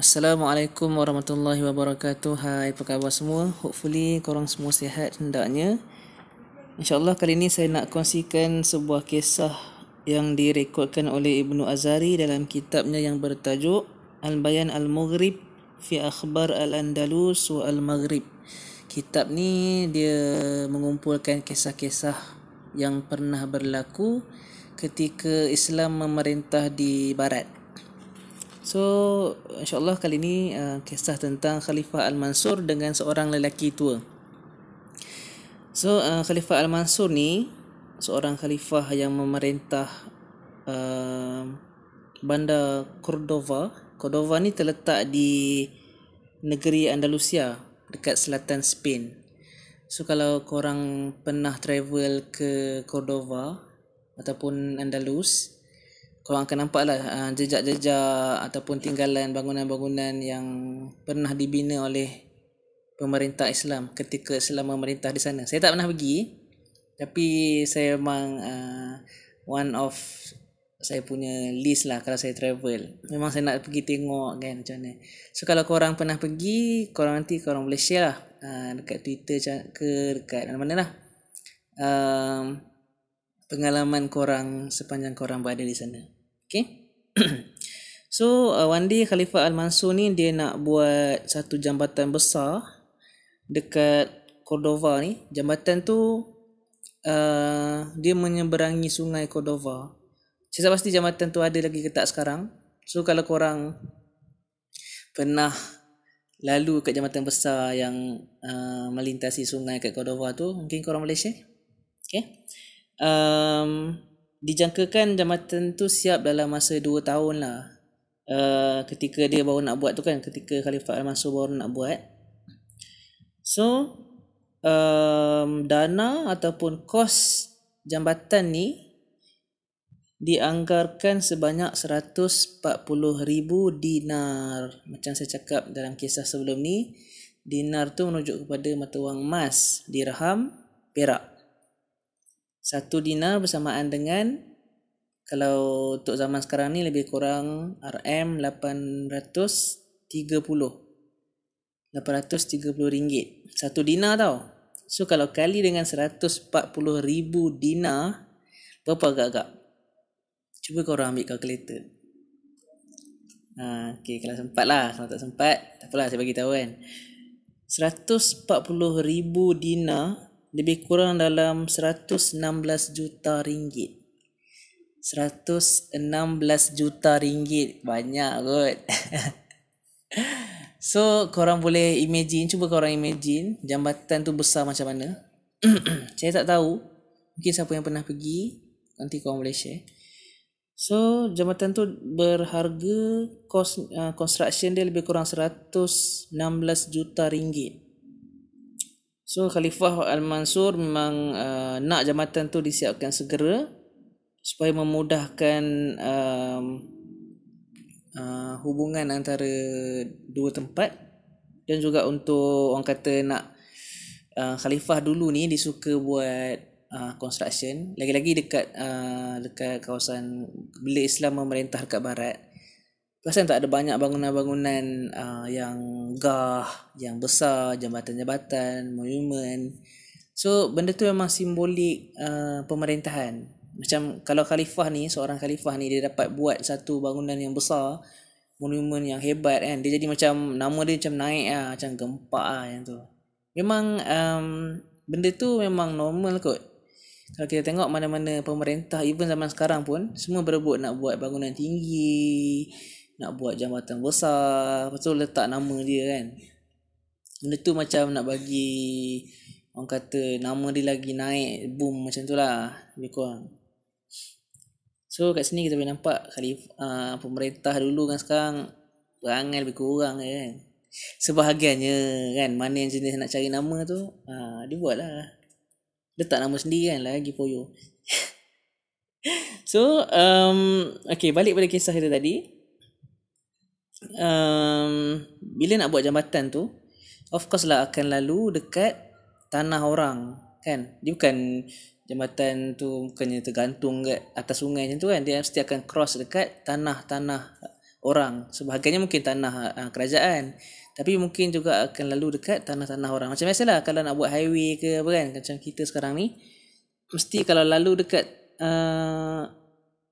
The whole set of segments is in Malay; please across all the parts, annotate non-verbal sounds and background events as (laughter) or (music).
Assalamualaikum warahmatullahi wabarakatuh. Hai apa khabar semua? Hopefully korang semua sihat hendaknya. InsyaAllah kali ini saya nak kongsikan sebuah kisah Yang direkodkan oleh Ibnu Azari dalam kitabnya yang bertajuk Al-Bayan Al-Maghrib Fi Akhbar Al-Andalus wa Al-Maghrib. Kitab ni dia mengumpulkan kisah-kisah yang pernah berlaku ketika Islam memerintah di Barat So insyaAllah kali ini uh, kisah tentang Khalifah Al-Mansur dengan seorang lelaki tua. So uh, Khalifah Al-Mansur ni Seorang khalifah yang memerintah uh, Bandar Cordova. Cordova ni terletak di negeri Andalusia Dekat selatan Spain. So kalau korang pernah travel ke Cordova Ataupun Andalus korang akan nampak lah uh, jejak-jejak ataupun tinggalan bangunan-bangunan yang pernah dibina oleh pemerintah Islam ketika Islam memerintah di sana. Saya tak pernah pergi tapi saya memang uh, one of saya punya list lah kalau saya travel. Memang saya nak pergi tengok kan macam mana. So kalau korang pernah pergi, korang nanti korang boleh share lah uh, dekat Twitter ke dekat mana-mana lah. Um, pengalaman korang sepanjang korang berada di sana. Okay. (coughs) so uh, one day Khalifah Al-Mansur ni dia nak buat satu jambatan besar dekat Cordova ni. Jambatan tu uh, dia menyeberangi sungai Cordova. Saya pasti jambatan tu ada lagi ke tak sekarang. So kalau korang pernah lalu kat jambatan besar yang uh, melintasi sungai kat Cordova tu, mungkin korang boleh share. Okay. Um, dijangkakan jambatan tu siap dalam masa 2 tahun lah. Uh, ketika dia baru nak buat tu kan ketika Khalifah Al-Mansur baru nak buat. So um, dana ataupun kos jambatan ni dianggarkan sebanyak 140,000 dinar. Macam saya cakap dalam kisah sebelum ni dinar tu menunjuk kepada mata wang emas dirham perak satu dinar bersamaan dengan kalau untuk zaman sekarang ni lebih kurang RM 830 830 ringgit. Satu dinar tau. So kalau kali dengan 140 ribu dinar berapa agak-agak? Cuba korang ambil kalkulator ha, okay, kalau sempat lah. Kalau tak sempat tak apalah saya bagi tahu kan. 140 ribu dinar lebih kurang dalam 116 juta ringgit. 116 juta ringgit banyak kot. (laughs) so korang boleh imagine, cuba korang imagine jambatan tu besar macam mana. (clears throat) Saya tak tahu. Mungkin siapa yang pernah pergi, nanti korang boleh share. So jambatan tu berharga cost uh, construction dia lebih kurang 116 juta ringgit. So Khalifah Al-Mansur memang uh, nak jambatan tu disiapkan segera supaya memudahkan um, uh, hubungan antara dua tempat dan juga untuk orang kata nak uh, Khalifah dulu ni disuka buat uh, construction. Lagi-lagi dekat uh, dekat kawasan bila Islam memerintah dekat barat Pasal tak ada banyak bangunan-bangunan uh, yang gah, yang besar, jambatan-jambatan, monumen. So benda tu memang simbolik uh, pemerintahan. Macam kalau khalifah ni, seorang khalifah ni dia dapat buat satu bangunan yang besar, monumen yang hebat kan. Dia jadi macam nama dia macam naik ah, macam gempak ah yang tu. Memang um, benda tu memang normal kot. Kalau kita tengok mana-mana pemerintah even zaman sekarang pun semua berebut nak buat bangunan tinggi, nak buat jambatan besar. Lepas tu letak nama dia kan. Benda tu macam nak bagi orang kata nama dia lagi naik boom macam tu lah. Lebih kurang. So kat sini kita boleh nampak khalif uh, pemerintah dulu kan sekarang berangan lebih kurang kan. Sebahagiannya kan mana yang jenis nak cari nama tu uh, dia buat lah. Letak nama sendiri kan lagi poyo. (laughs) So um, okay balik pada kisah kita tadi um, bila nak buat jambatan tu of course lah akan lalu dekat tanah orang kan dia bukan jambatan tu bukannya tergantung kat atas sungai macam tu kan dia mesti akan cross dekat tanah-tanah orang. Sebahagiannya mungkin tanah uh, kerajaan. Tapi mungkin juga akan lalu dekat tanah-tanah orang. Macam biasalah kalau nak buat highway ke apa kan. Macam kita sekarang ni. Mesti kalau lalu dekat uh,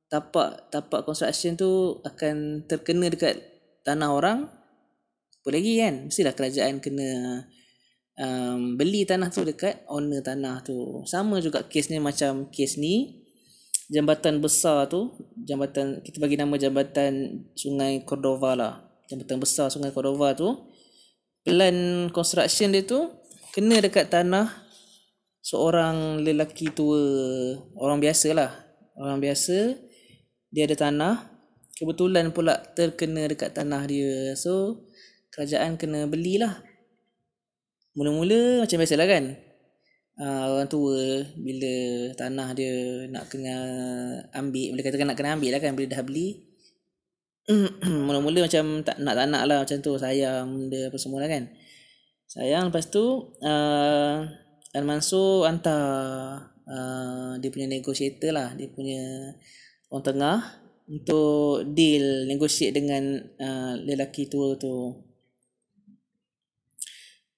tapak tapak construction tu akan terkena dekat tanah orang. Apa lagi kan? Mestilah kerajaan kena um, beli tanah tu dekat owner tanah tu. Sama juga kes ni macam kes ni jambatan besar tu jambatan kita bagi nama jambatan Sungai Cordova lah jambatan besar Sungai Cordova tu plan construction dia tu kena dekat tanah seorang lelaki tua orang biasa lah orang biasa dia ada tanah kebetulan pula terkena dekat tanah dia. So kerajaan kena belilah. Mula-mula macam biasalah kan. Uh, orang tua bila tanah dia nak kena ambil boleh katakan nak kena ambil lah kan bila dah beli. (clears throat) Mula-mula macam tak nak tak nak lah macam tu. Sayang dia apa semua lah kan. Sayang lepas tu uh, Al-Mansur hantar uh, dia punya negotiator lah. Dia punya orang tengah untuk deal negotiate dengan uh, lelaki tua tu.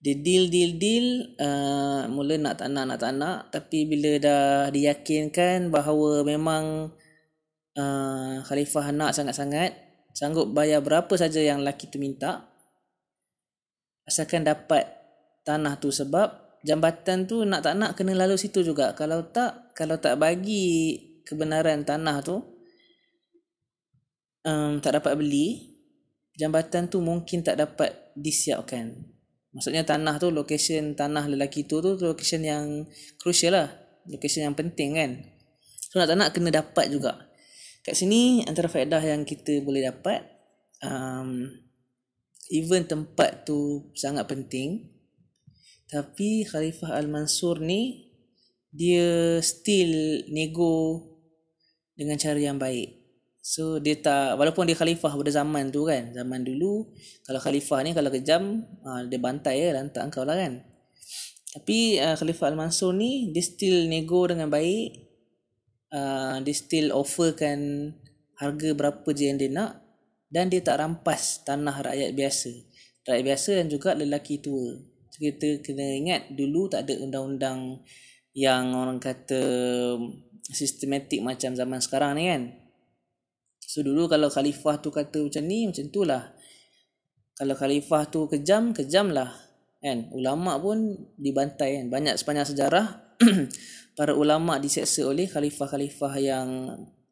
Dia deal deal deal uh, mula nak tak nak nak tak nak. Tapi bila dah diyakinkan bahawa memang uh, khalifah nak sangat-sangat sanggup bayar berapa saja yang lelaki tu minta asalkan dapat tanah tu sebab jambatan tu nak tak nak kena lalu situ juga. Kalau tak kalau tak bagi kebenaran tanah tu um, tak dapat beli jambatan tu mungkin tak dapat disiapkan Maksudnya tanah tu location tanah lelaki tu tu location yang crucial lah. Location yang penting kan. So nak tak nak kena dapat juga. Kat sini antara faedah yang kita boleh dapat um, even tempat tu sangat penting tapi Khalifah Al-Mansur ni dia still nego dengan cara yang baik. So dia tak walaupun dia khalifah pada zaman tu kan, zaman dulu kalau khalifah ni kalau kejam uh, dia bantai ya lantak engkau lah kan. Tapi uh, Khalifah Al-Mansur ni dia still nego dengan baik. Uh, dia still offerkan harga berapa je yang dia nak dan dia tak rampas tanah rakyat biasa. Rakyat biasa dan juga lelaki tua. Kita kena ingat dulu tak ada undang-undang yang orang kata sistematik macam zaman sekarang ni kan. So dulu kalau khalifah tu kata macam ni macam tu lah. Kalau khalifah tu kejam, kejam lah. Kan? Ulama pun dibantai kan. Banyak sepanjang sejarah (clears throat) para ulama diseksa oleh khalifah-khalifah yang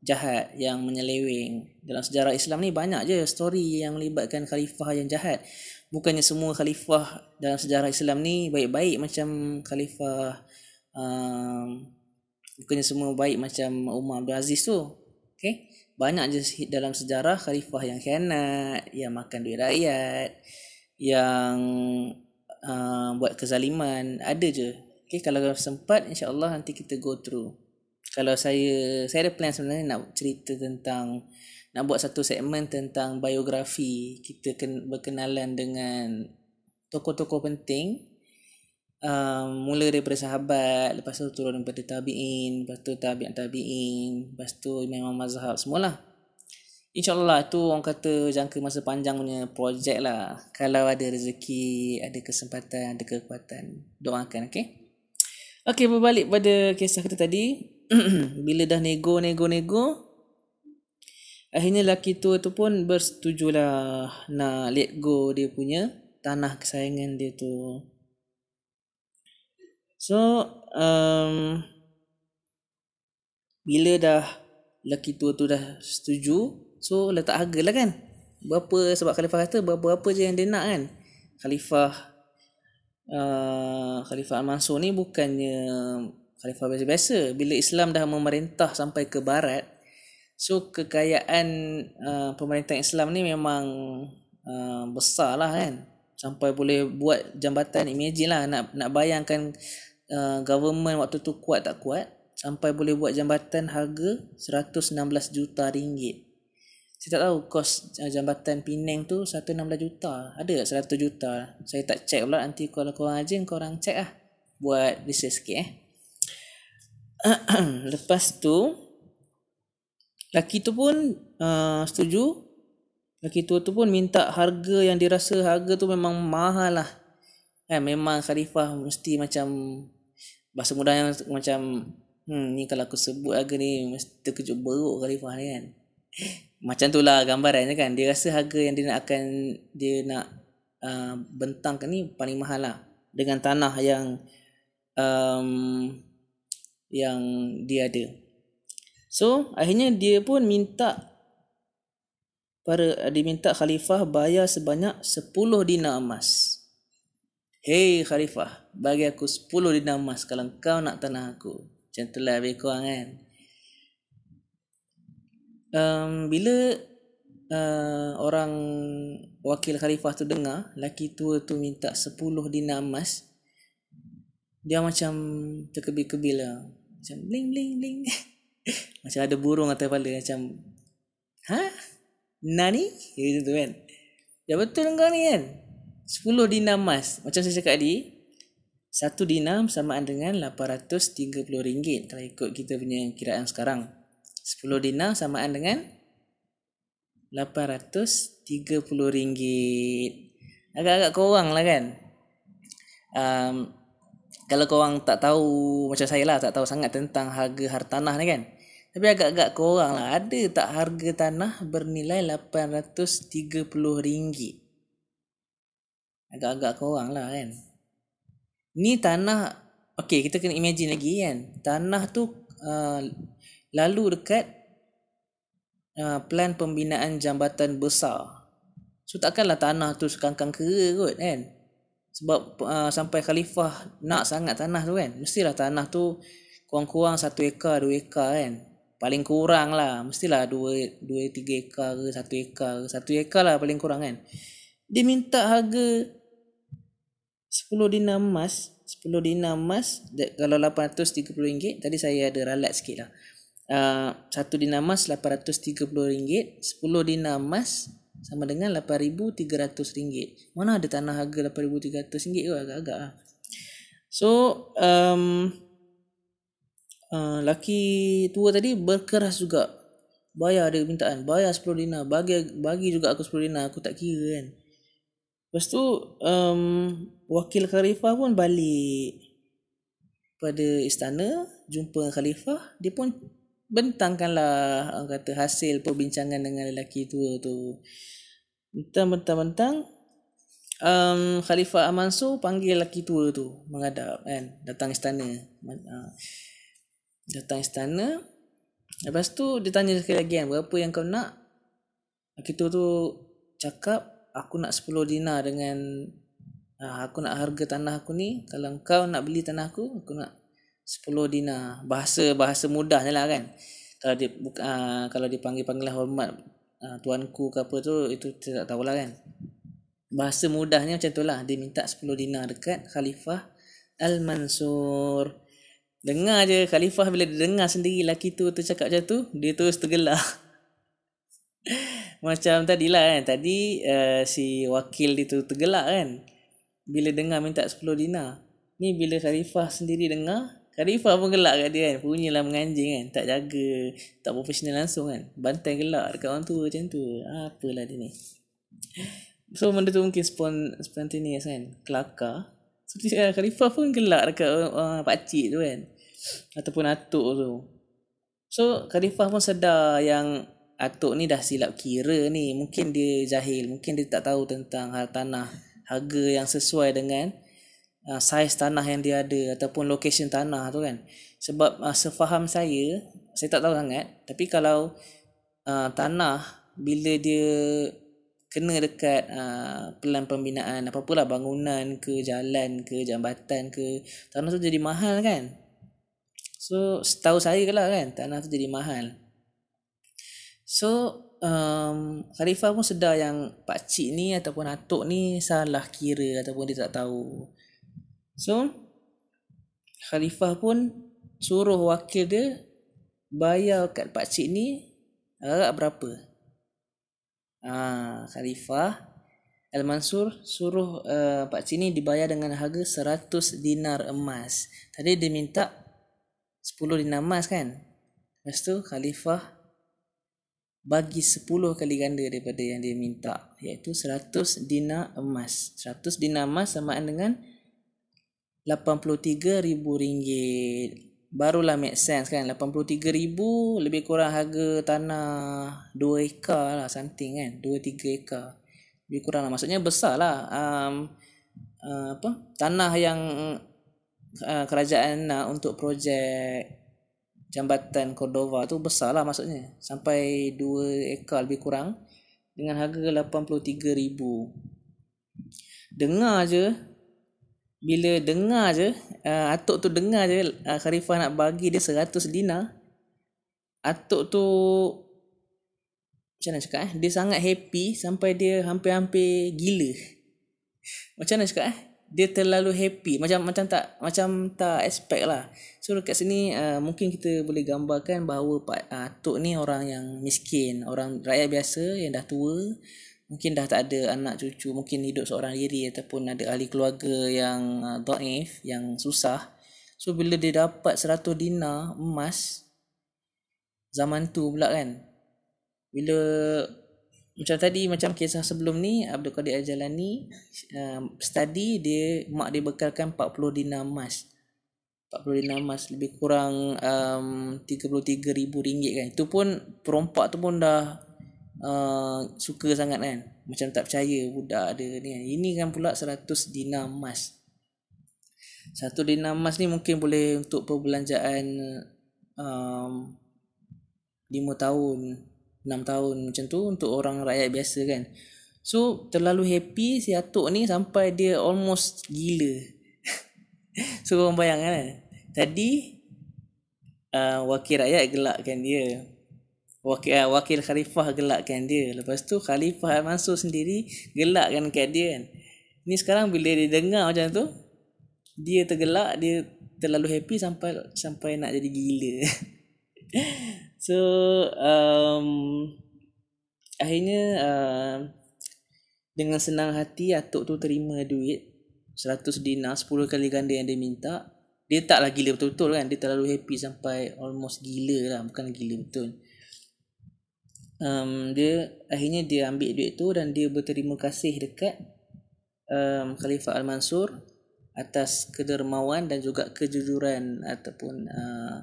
jahat, yang menyeleweng. Dalam sejarah Islam ni banyak je story yang melibatkan khalifah yang jahat. Bukannya semua khalifah dalam sejarah Islam ni baik-baik macam khalifah um, bukannya semua baik macam Umar Abdul Aziz tu. Okay? Banyak je dalam sejarah khalifah yang khianat, yang makan duit rakyat, yang uh, buat kezaliman, ada je. Okay, kalau sempat insya-Allah nanti kita go through. Kalau saya saya ada plan sebenarnya nak cerita tentang nak buat satu segmen tentang biografi kita berkenalan dengan tokoh-tokoh penting um, mula daripada sahabat lepas tu turun daripada tabi'in lepas tu tabi'at tabi'in lepas tu imam mazhab semualah InsyaAllah tu orang kata jangka masa panjang punya projek lah. Kalau ada rezeki, ada kesempatan, ada kekuatan. Doakan, okay? Okay, berbalik pada kisah kita tadi. (clears throat) Bila dah nego, nego, nego. Akhirnya lelaki tu tu pun bersetujulah nak let go dia punya tanah kesayangan dia tu. So um, bila dah lelaki tua tu dah setuju, so letak harga lah kan. Berapa sebab khalifah kata berapa-apa je yang dia nak kan. Khalifah uh, Khalifah Al-Mansur ni bukannya khalifah biasa-biasa. Bila Islam dah memerintah sampai ke barat, so kekayaan uh, pemerintah Islam ni memang uh, besar lah kan. Sampai boleh buat jambatan imagine lah nak nak bayangkan uh, government waktu tu kuat tak kuat sampai boleh buat jambatan harga 116 juta ringgit. Saya tak tahu kos uh, jambatan Penang tu 116 juta. Ada tak 100 juta? Saya tak check pula nanti kalau korang aja korang check lah. Buat research sikit eh. (clears throat) Lepas tu laki tu pun uh, setuju lelaki tua tu pun minta harga yang dirasa harga tu memang mahal lah. Kan memang khalifah mesti macam bahasa mudah yang macam hmm ni kalau aku sebut harga ni mesti terkejut beruk khalifah ni kan. (laughs) Macam tu lah gambarannya kan. Dia rasa harga yang dia nak akan dia nak uh, bentangkan ni paling mahal lah. Dengan tanah yang um, yang dia ada. So akhirnya dia pun minta para diminta khalifah bayar sebanyak 10 dinar emas. Hei khalifah bagi aku 10 dinar emas kalau kau nak tanah aku. Macam tu lah kurang kan? Um, bila uh, orang wakil khalifah tu dengar laki tua tu minta 10 dinar emas dia macam terkebil-kebil lah. Macam bling bling bling. (laughs) Macam ada burung atas kepala macam ha nani gitu tu kan ya betul kau ni kan 10 dinar emas macam saya cakap tadi satu dinar samaan dengan 830 ringgit kalau ikut kita punya kiraan sekarang 10 dinar samaan dengan 830 ringgit. Agak-agak kurang lah kan. Um, kalau korang tak tahu macam saya lah tak tahu sangat tentang harga hartanah ni kan. Tapi agak-agak kurang lah. Ada tak harga tanah bernilai 830 ringgit? Agak-agak kurang lah kan. Ni tanah Okay kita kena imagine lagi kan. Tanah tu uh, lalu dekat uh, plan pembinaan jambatan besar. So takkanlah tanah tu sekangkang kera kot kan. Sebab uh, sampai khalifah nak sangat tanah tu kan. Mestilah tanah tu kurang-kurang satu ekar, dua ekar kan. Paling kurang lah. Mestilah dua, dua tiga ekar ke satu ekar ke. Satu ekar lah paling kurang kan. Dia minta harga 10 dinar emas. 10 dinar emas. Kalau 830 ringgit. Tadi saya ada ralat sikit lah. Uh, satu dinar emas RM830 10 dinar emas sama dengan RM8,300 mana ada tanah harga RM8,300 tu agak-agak lah. so um, uh, laki tua tadi berkeras juga. Bayar dia mintaan bayar 10 dinar. Bagi bagi juga aku 10 dinar. Aku tak kira kan. Lepas tu um, wakil khalifah pun balik pada istana jumpa khalifah. Dia pun bentangkanlah orang kata hasil perbincangan dengan lelaki tua tu. Bentang-bentang-bentang um, Khalifah Amansur panggil lelaki tua tu menghadap kan datang istana. Uh, datang istana. Lepas tu dia tanya sekali lagi kan berapa yang kau nak? Tua tu cakap aku nak 10 dinar dengan uh, aku nak harga tanah aku ni. Kalau kau nak beli tanah aku aku nak 10 dinar. Bahasa bahasa mudahnya lah kan. Kalau dia uh, kalau dipanggil panggilan hormat uh, tuanku ke apa tu itu tidak tahulah kan. Bahasa mudahnya macam tu lah. Dia minta 10 dinar dekat khalifah al-mansur dengar je khalifah bila dia dengar sendiri laki tu tu cakap macam tu dia terus tergelar (laughs) macam tadilah kan tadi uh, si wakil dia tu tergelak kan bila dengar minta 10 dinar ni bila khalifah sendiri dengar Khalifah pun gelak kat dia kan. Punyalah menganjing kan. Tak jaga. Tak profesional langsung kan. Bantai gelak dekat orang tua macam tu. Apalah dia ni. So benda tu mungkin spon, spontaneous kan. Kelakar. So Khalifah pun gelak dekat orang pakcik tu kan. Ataupun atuk tu. So Khalifah pun sedar yang atuk ni dah silap kira ni. Mungkin dia jahil. Mungkin dia tak tahu tentang hal tanah. Harga yang sesuai dengan uh, saiz tanah yang dia ada ataupun location tanah tu kan sebab uh, sefaham saya saya tak tahu sangat tapi kalau uh, tanah bila dia kena dekat uh, pelan pembinaan apa pula bangunan ke jalan ke jambatan ke tanah tu jadi mahal kan? So setahu saya lah kan tanah tu jadi mahal. So um, Khalifah pun sedar yang pakcik ni ataupun atuk ni salah kira ataupun dia tak tahu. So Khalifah pun suruh wakil dia bayar kat pak cik ni agak berapa? Ah, Khalifah Al-Mansur suruh uh, pak cik ni dibayar dengan harga 100 dinar emas. Tadi dia minta 10 dinar emas kan? Lepas tu Khalifah bagi 10 kali ganda daripada yang dia minta iaitu 100 dinar emas 100 dinar emas sama dengan RM83,000 barulah make sense kan 83,000 lebih kurang harga tanah 2 ekar lah something kan 2-3 ekar. Lebih kurang lah maksudnya besar lah um, uh, apa tanah yang uh, kerajaan nak untuk projek jambatan Cordova tu besar lah maksudnya sampai 2 ekar lebih kurang dengan harga 83,000 dengar je bila dengar je uh, atuk tu dengar je uh, Kharifah nak bagi dia 100 dinar atuk tu macam mana cakap eh? Dia sangat happy sampai dia hampir-hampir gila. Macam mana cakap eh? Dia terlalu happy. Macam macam tak macam tak expect lah. So dekat sini uh, mungkin kita boleh gambarkan bahawa pak uh, atuk ni orang yang miskin orang rakyat biasa yang dah tua mungkin dah tak ada anak cucu mungkin hidup seorang diri ataupun ada ahli keluarga yang uh, daif yang susah. So bila dia dapat 100 dinar emas zaman tu pula kan bila macam tadi macam kisah sebelum ni Abdul Qadir Al-Jalani uh, study dia mak dia bekalkan 40 dinar emas. 40 dinar emas lebih kurang um, 33 ribu ringgit kan. Itu pun perompak tu pun dah uh, suka sangat kan. Macam tak percaya budak ada ni kan. ini kan pula 100 dinar emas. Satu dinar emas ni mungkin boleh untuk perbelanjaan um, 5 tahun 6 tahun macam tu untuk orang rakyat biasa kan. So terlalu happy si atuk ni sampai dia almost gila. (laughs) So korang bayangkan kan? Tadi uh, wakil rakyat gelakkan dia wakil uh, wakil khalifah gelakkan dia. Lepas tu khalifah Mansur sendiri gelakkan kat dia kan. Ni sekarang bila dia dengar macam tu dia tergelak dia terlalu happy sampai sampai nak jadi gila. (laughs) So um, akhirnya uh, dengan senang hati atuk tu terima duit 100 dinar 10 kali ganda yang dia minta. Dia tak lagi gila betul-betul kan. Dia terlalu happy sampai almost gila lah. Bukan gila betul um, dia akhirnya dia ambil duit tu dan dia berterima kasih dekat um, Khalifah Al-Mansur atas kedermawan dan juga kejujuran ataupun uh,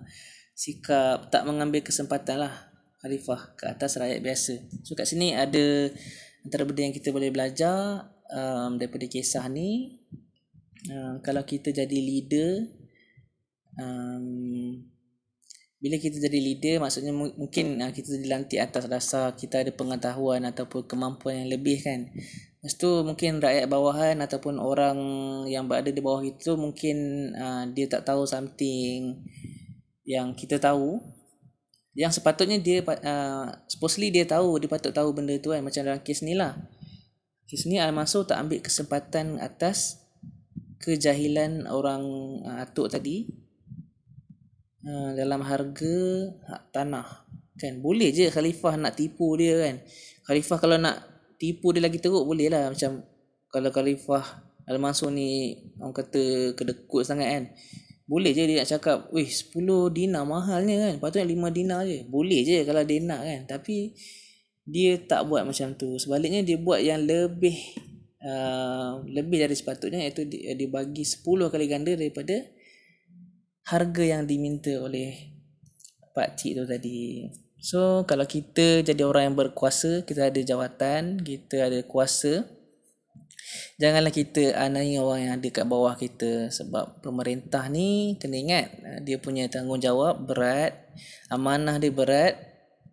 sikap tak mengambil kesempatan lah Khalifah ke atas rakyat biasa. So kat sini ada antara benda yang kita boleh belajar um, daripada kisah ni. Um, kalau kita jadi leader um, bila kita jadi leader maksudnya mungkin uh, kita dilantik atas dasar kita ada pengetahuan ataupun kemampuan yang lebih kan. Lepas tu mungkin rakyat bawahan ataupun orang yang berada di bawah itu mungkin uh, dia tak tahu something yang kita tahu. Yang sepatutnya dia uh, supposedly dia tahu dia patut tahu benda tu kan. Macam dalam kes ni lah. Kes ni Al-Mansur tak ambil kesempatan atas kejahilan orang uh, atuk tadi Ha, dalam harga hak tanah. Kan boleh je khalifah nak tipu dia kan. Khalifah kalau nak tipu dia lagi teruk boleh lah. Macam kalau khalifah al-mansur ni orang kata kedekut sangat kan. Boleh je dia nak cakap weh 10 dinar mahalnya kan. Patutnya 5 dinar je. Boleh je kalau dia nak kan. Tapi dia tak buat macam tu. Sebaliknya dia buat yang lebih uh, lebih dari sepatutnya iaitu dia, dia bagi 10 kali ganda daripada harga yang diminta oleh pak cik tu tadi. So kalau kita jadi orang yang berkuasa, kita ada jawatan, kita ada kuasa, janganlah kita anai orang yang ada kat bawah kita sebab pemerintah ni kena ingat dia punya tanggungjawab berat, amanah dia berat.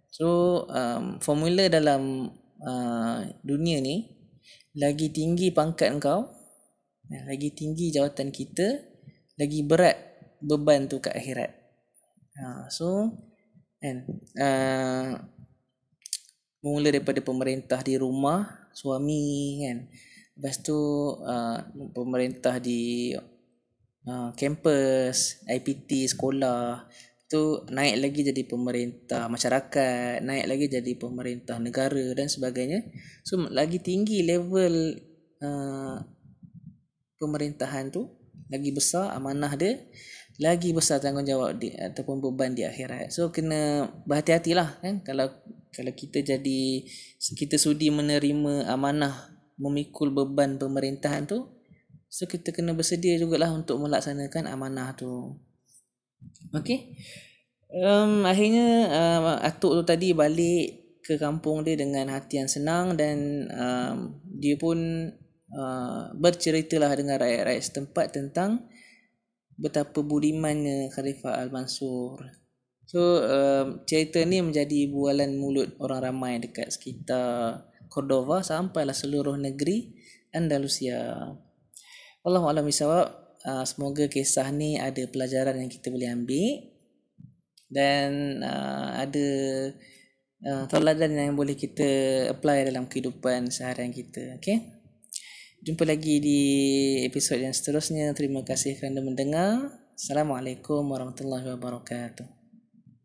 So um, formula dalam uh, dunia ni lagi tinggi pangkat kau, lagi tinggi jawatan kita, lagi berat beban tu kat akhirat. Ha, so kan uh, mula daripada pemerintah di rumah suami kan. Lepas tu uh, pemerintah di uh, kampus IPT sekolah. Tu naik lagi jadi pemerintah masyarakat naik lagi jadi pemerintah negara dan sebagainya. So lagi tinggi level uh, pemerintahan tu lagi besar amanah dia lagi besar tanggungjawab di, ataupun beban di akhirat. So kena berhati-hatilah kan? Kalau kalau kita jadi kita sudi menerima amanah memikul beban pemerintahan tu so kita kena bersedia jugalah untuk melaksanakan amanah tu. Okey? Um, akhirnya uh, atuk tu tadi balik ke kampung dia dengan hati yang senang dan um, dia pun uh, berceritalah dengan rakyat-rakyat setempat tentang betapa budimannya Khalifah Al-Mansur So um, cerita ni menjadi bualan mulut orang ramai dekat sekitar Cordova sampailah seluruh negeri Andalusia. Allah alam bisawab. Uh, semoga kisah ni ada pelajaran yang kita boleh ambil dan uh, ada uh, teladan yang boleh kita apply dalam kehidupan seharian kita. Okay? Jumpa lagi di episod yang seterusnya. Terima kasih kerana mendengar. Assalamualaikum warahmatullahi wabarakatuh.